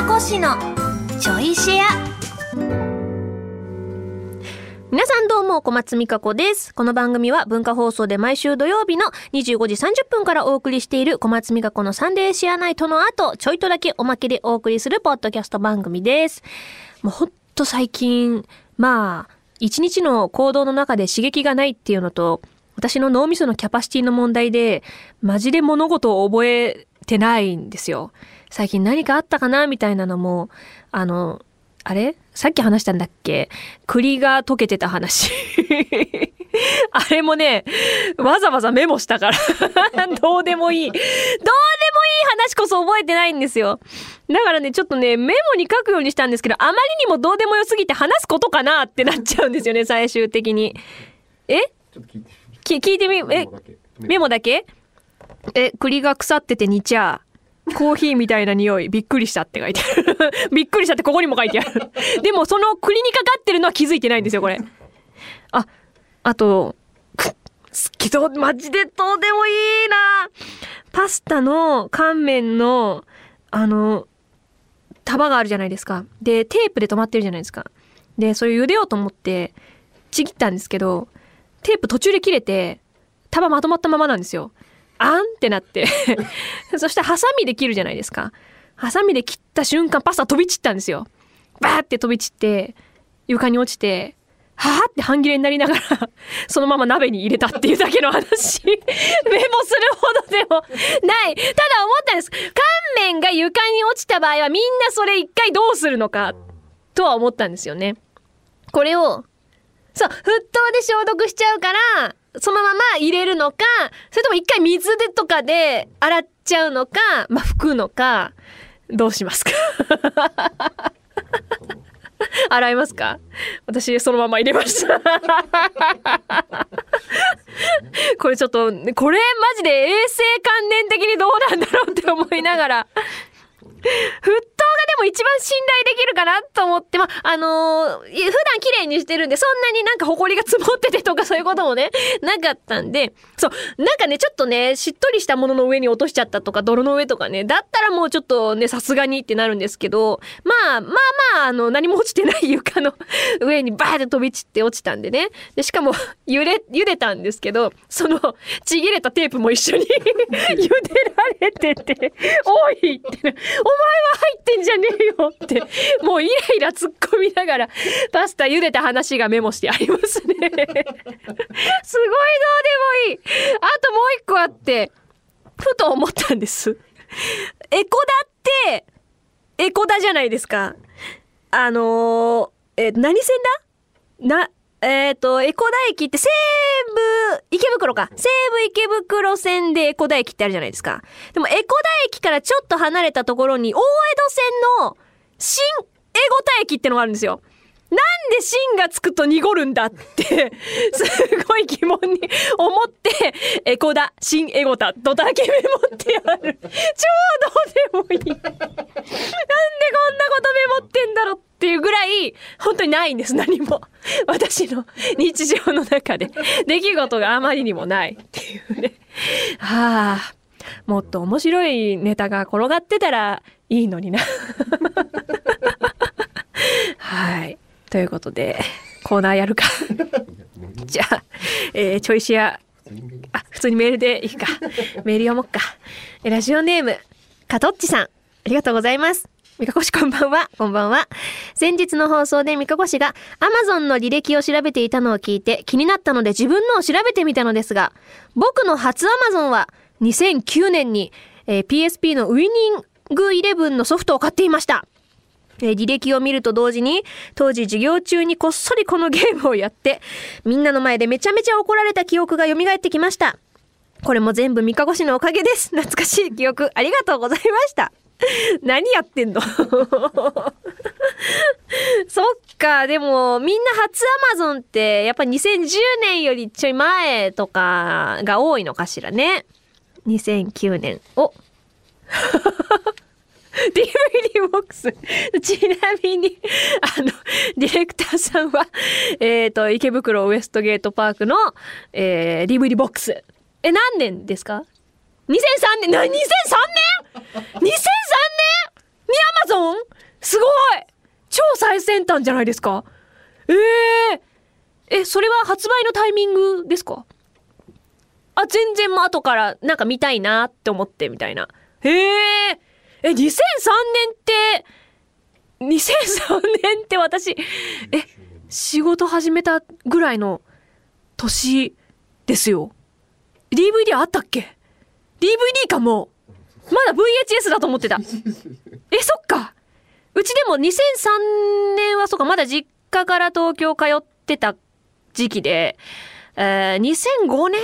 かこしのちょいシェア皆さんどうも小松美香子ですこの番組は文化放送で毎週土曜日の25時30分からお送りしている小松美香子のサンデーシェアナイトの後ちょいとだけおまけでお送りするポッドキャスト番組ですもうほんと最近まあ一日の行動の中で刺激がないっていうのと私の脳みそのキャパシティの問題でマジで物事を覚えてないんですよ最近何かあったかなみたいなのも、あの、あれ？さっき話したんだっけ？栗が溶けてた話。あれもね、わざわざメモしたから。どうでもいい。どうでもいい話こそ覚えてないんですよ。だからね、ちょっとね、メモに書くようにしたんですけど、あまりにもどうでもよすぎて話すことかなってなっちゃうんですよね、最終的に。え？聞いてみ、え、メモだけ。え、栗が腐ってて煮ちゃコーヒーみたいな匂い、びっくりしたって書いてある。びっくりしたってここにも書いてある。でもその栗にかかってるのは気づいてないんですよ、これ。あ、あと、好きそう、マジでどうでもいいなパスタの乾麺の、あの、束があるじゃないですか。で、テープで止まってるじゃないですか。で、それ茹でようと思って、ちぎったんですけど、テープ途中で切れて、束まとまったままなんですよ。あんってなって そしてハサミで切るじゃないですか。ハサミで切った瞬間パスタ飛び散ったんですよ。バーって飛び散って床に落ちてはぁって半切れになりながら そのまま鍋に入れたっていうだけの話 メモするほどでもない。ただ思ったんです。乾麺が床に落ちた場合はみんなそれ一回どうするのかとは思ったんですよね。これを、そう、沸騰で消毒しちゃうから、そのまま入れるのか、それとも一回水でとかで洗っちゃうのか、まあ、拭くのか、どうしますか？洗いますか？私そのまま入れました。これちょっと、これマジで衛生観念的にどうなんだろうって思いながら。沸騰も一番信頼できるかなと思って、まあ、のー、普段綺麗にしてるんで、そんなになんか埃が積もっててとかそういうこともね、なかったんで、そう、なんかね、ちょっとね、しっとりしたものの上に落としちゃったとか、泥の上とかね、だったらもうちょっとね、さすがにってなるんですけど、まあ、まあまあ、あの、何も落ちてない床の 上にバーって飛び散って落ちたんでね。で、しかも、揺れ、茹でたんですけど、その、ちぎれたテープも一緒に茹でられてて、おいって、お前は入ってんじゃねよって、もうイライラ突っ込みながら、パスタ茹でた話がメモしてありますね。すごいどうでもいい。あともう一個あって、ふと思ったんです。エコダって、エコダじゃないですか。あのー、え何線だ？な、えっ、ー、と、江古田駅って西武、池袋か。西武池袋線で江古田駅ってあるじゃないですか。でも江古田駅からちょっと離れたところに大線の新江古田駅ってのがあるんですよ。なんで芯がつくと濁るんだって、すごい疑問に思って、エコダ、新エゴタとだけメモってある。超どうでもいい。なんでこんなことメモってんだろうっていうぐらい、本当にないんです、何も。私の日常の中で。出来事があまりにもないっていうね。はあ、もっと面白いネタが転がってたらいいのにな。はい。ということで、コーナーやるか。じゃあ、えー、チョイシェア、あ、普通にメールでいいか。メール読もっか。ラジオネーム、かとっちさん、ありがとうございます。みかこしこんばんは、こんばんは。先日の放送でみかこしが Amazon の履歴を調べていたのを聞いて気になったので自分のを調べてみたのですが、僕の初 Amazon は2009年に、えー、PSP のウィニング11のソフトを買っていました。え、履歴を見ると同時に、当時授業中にこっそりこのゲームをやって、みんなの前でめちゃめちゃ怒られた記憶が蘇ってきました。これも全部三日越しのおかげです。懐かしい記憶、ありがとうございました。何やってんの？そっか、でもみんな初アマゾンってやっぱ2010年よりちょい前とかが多いのかしらね。2009年。お DVD ボックス。ちなみに、あの、ディレクターさんは、えっ、ー、と、池袋ウエストゲートパークの、えー、DVD ボックス。え、何年ですか ?2003 年、な、2003年 ?2003 年？にアマゾン？練炭じゃないですか？えええ、それは発売のタイミングですか？あ、全然もう後からなんか見たいなって思ってみたいな。へえ。え、2003年って、2003年って私、え、仕事始めたぐらいの年ですよ。DVD あったっけ ?DVD かも。まだ VHS だと思ってた。え、そっか。うちでも2003年はそうか、まだ実家から東京通ってた時期で、えー2005年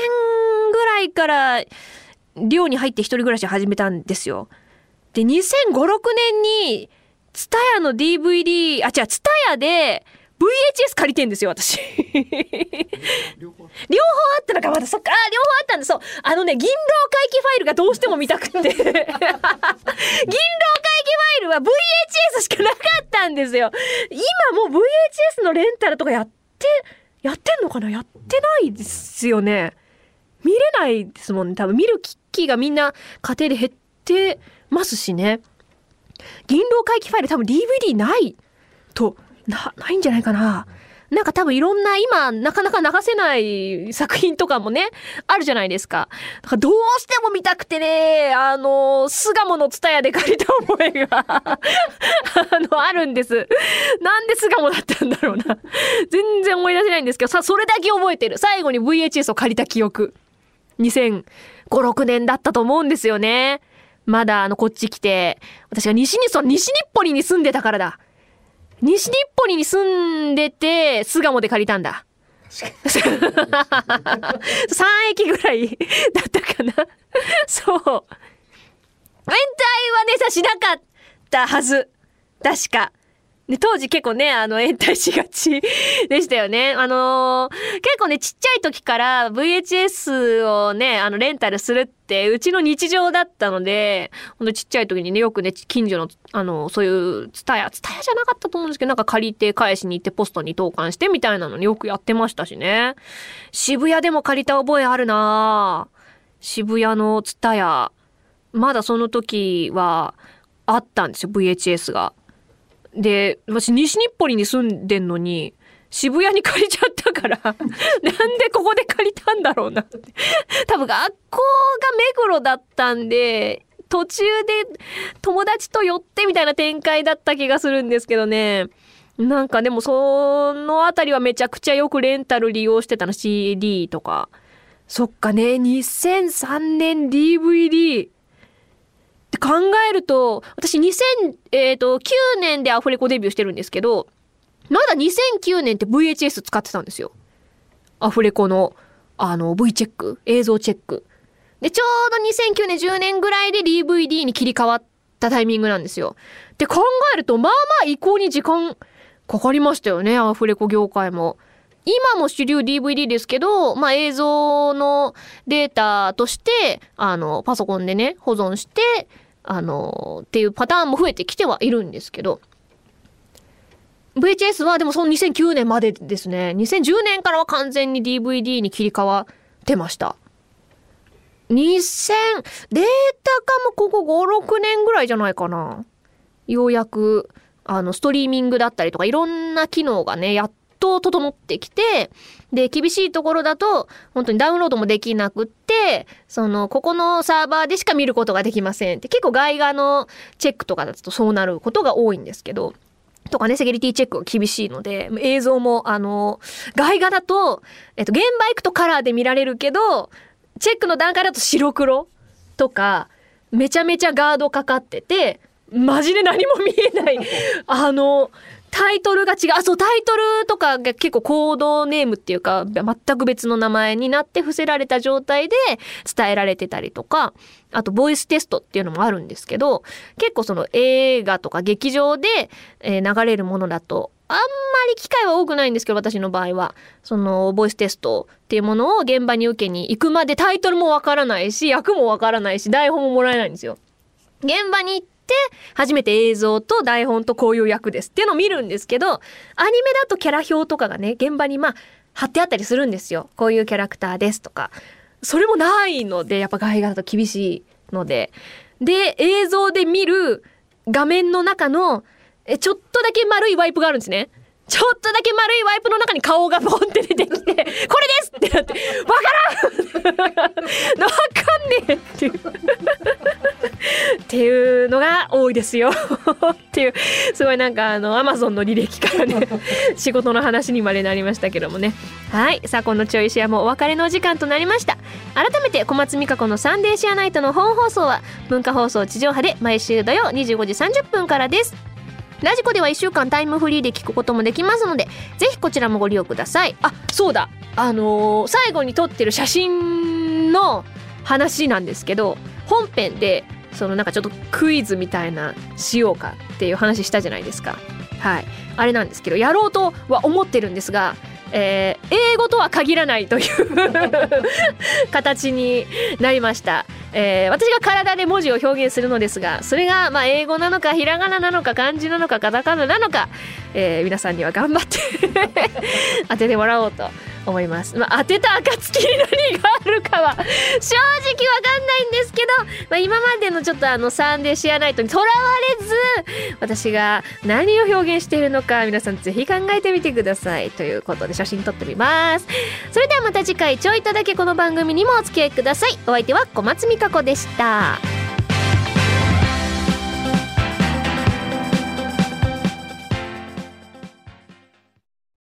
ぐらいから寮に入って一人暮らし始めたんですよ。で、2005、6年に、ツタヤの DVD、あ、違う、ツタヤで VHS 借りてんですよ、私。両方？あったのか、まだそっか、あ、両方あったんだ、そう。あのね、銀狼回帰ファイルがどうしても見たくて。銀狼回帰ファイルは VHS しかなかったんですよ。今もう VHS のレンタルとかやって、やってんのかな？やってないですよね。見れないですもんね。多分見る機器がみんな家庭で減ってますしね。銀狼回帰ファイル多分 DVD ないと、な、ないんじゃないかな。なんか多分いろんな今なかなか流せない作品とかもね、あるじゃないですか。だからどうしても見たくてね、あの、巣鴨のツタヤで借りた覚えが、あの、あるんです。なんで巣鴨だったんだろうな。全然思い出せないんですけど、さ、それだけ覚えてる。最後に VHS を借りた記憶。2005、6年だったと思うんですよね。まだあの、こっち来て、私が西に、そう、西日暮里に住んでたからだ。西日暮里に住んでて、巣鴨で借りたんだ。3駅ぐらい だったかな。そう。延滞はね、さ、しなかったはず。確か。で、当時結構ね、あの、延滞しがち でしたよね。あのー結構ね、ちっちゃい時から VHS をね、あの、レンタルするって、うちの日常だったので、ほんとちっちゃい時にね、よくね、近所の、あの、そういう、ツタヤ、ツタヤじゃなかったと思うんですけど、なんか借りて返しに行ってポストに投函してみたいなのによくやってましたしね。渋谷でも借りた覚えあるな渋谷のツタヤ。まだその時は、あったんですよ、VHS が。で、私、西日暮里に住んでんのに、渋谷に借りちゃったから、なんでここで借りたんだろうなって。多分学校が目黒だったんで、途中で友達と寄ってみたいな展開だった気がするんですけどね。なんかでもそのあたりはめちゃくちゃよくレンタル利用してたの CD とか。そっかね、2003年 DVD。って考えると、私2000、えっ、と、9年でアフレコデビューしてるんですけど、まだ2009年って VHS 使ってたんですよ。アフレコの、あの、V チェック、映像チェック。で、ちょうど2009年、10年ぐらいで DVD に切り替わったタイミングなんですよ。で、考えると、まあまあ移行に時間かかりましたよね、アフレコ業界も。今も主流 DVD ですけど、まあ映像のデータとして、あの、パソコンでね、保存して、あの、っていうパターンも増えてきてはいるんですけど、VHS はでもその2009年までですね。2010年からは完全に DVD に切り替わってました。2000、データ化もここ5、6年ぐらいじゃないかな。ようやく、あの、ストリーミングだったりとかいろんな機能がね、やっと整ってきて、で、厳しいところだと、本当にダウンロードもできなくって、その、ここのサーバーでしか見ることができませんって、結構外画のチェックとかだとそうなることが多いんですけど、とかね、セキュリティチェックが厳しいので、映像も、あの、外画だと、えっと、現場行くとカラーで見られるけど、チェックの段階だと白黒とか、めちゃめちゃガードかかってて、マジで何も見えない。あの、タイトルが違う。あ、そう、タイトルとかが結構コードネームっていうか、全く別の名前になって伏せられた状態で伝えられてたりとか、あと、ボイステストっていうのもあるんですけど、結構その映画とか劇場で、え流れるものだと、あんまり機会は多くないんですけど、私の場合は。その、ボイステストっていうものを現場に受けに行くまでタイトルもわからないし、役もわからないし、台本ももらえないんですよ。現場に行って、初めて映像と台本とこういう役ですっていうのを見るんですけど、アニメだとキャラ表とかがね、現場にまあ、貼ってあったりするんですよ。こういうキャラクターですとか。それもないので、やっぱ外画だと厳しいので。で、映像で見る画面の中のえちょっとだけ丸いワイプがあるんですね。ちょっとだけ丸いワイプの中に顔がポンって出てきて、これですってなって、わからんわかんねえっていう。っていうのが多いですよ。っていうすごいなんかあのアマゾンの履歴からね 仕事の話にまでなりましたけどもね。はい。さあこのちょいシェアもお別れの時間となりました。改めて小松美香子のサンデーシェアナイトの本放送は文化放送地上波で毎週土曜25時30分からです。ラジコでは1週間タイムフリーで聞くこともできますのでぜひこちらもご利用ください。あそうだ。あのー最後に撮ってる写真の話なんですけど本編でそのなんかちょっとクイズみたいなしようかっていう話したじゃないですか。はい。あれなんですけどやろうとは思ってるんですがえー英語とは限らないという形になりました、えー私が体で文字を表現するのですがそれがまあ英語なのかひらがななのか漢字なのかカタカナなのか、えー皆さんには頑張って 当ててもらおうと思います、まあ、当てた暁に何があるかは正直わかんないんですけど、まあ、今までのちょっとあのサンデーシアナイトにとらわれず私が何を表現しているのか皆さんぜひ考えてみてください。ということで写真撮ってみます。それではまた次回ちょいとだけこの番組にもお付き合いください。お相手は小松美香子でした。